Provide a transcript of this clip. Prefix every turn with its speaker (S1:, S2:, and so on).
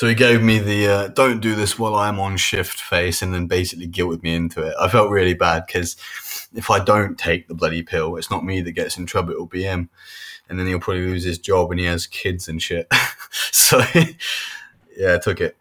S1: So he gave me the uh, "don't do this while I'm on shift" face, and then basically guilted me into it. I felt really bad because if I don't take the bloody pill, it's not me that gets in trouble; it'll be him, and then he'll probably lose his job, and he has kids and shit. so yeah, I took it.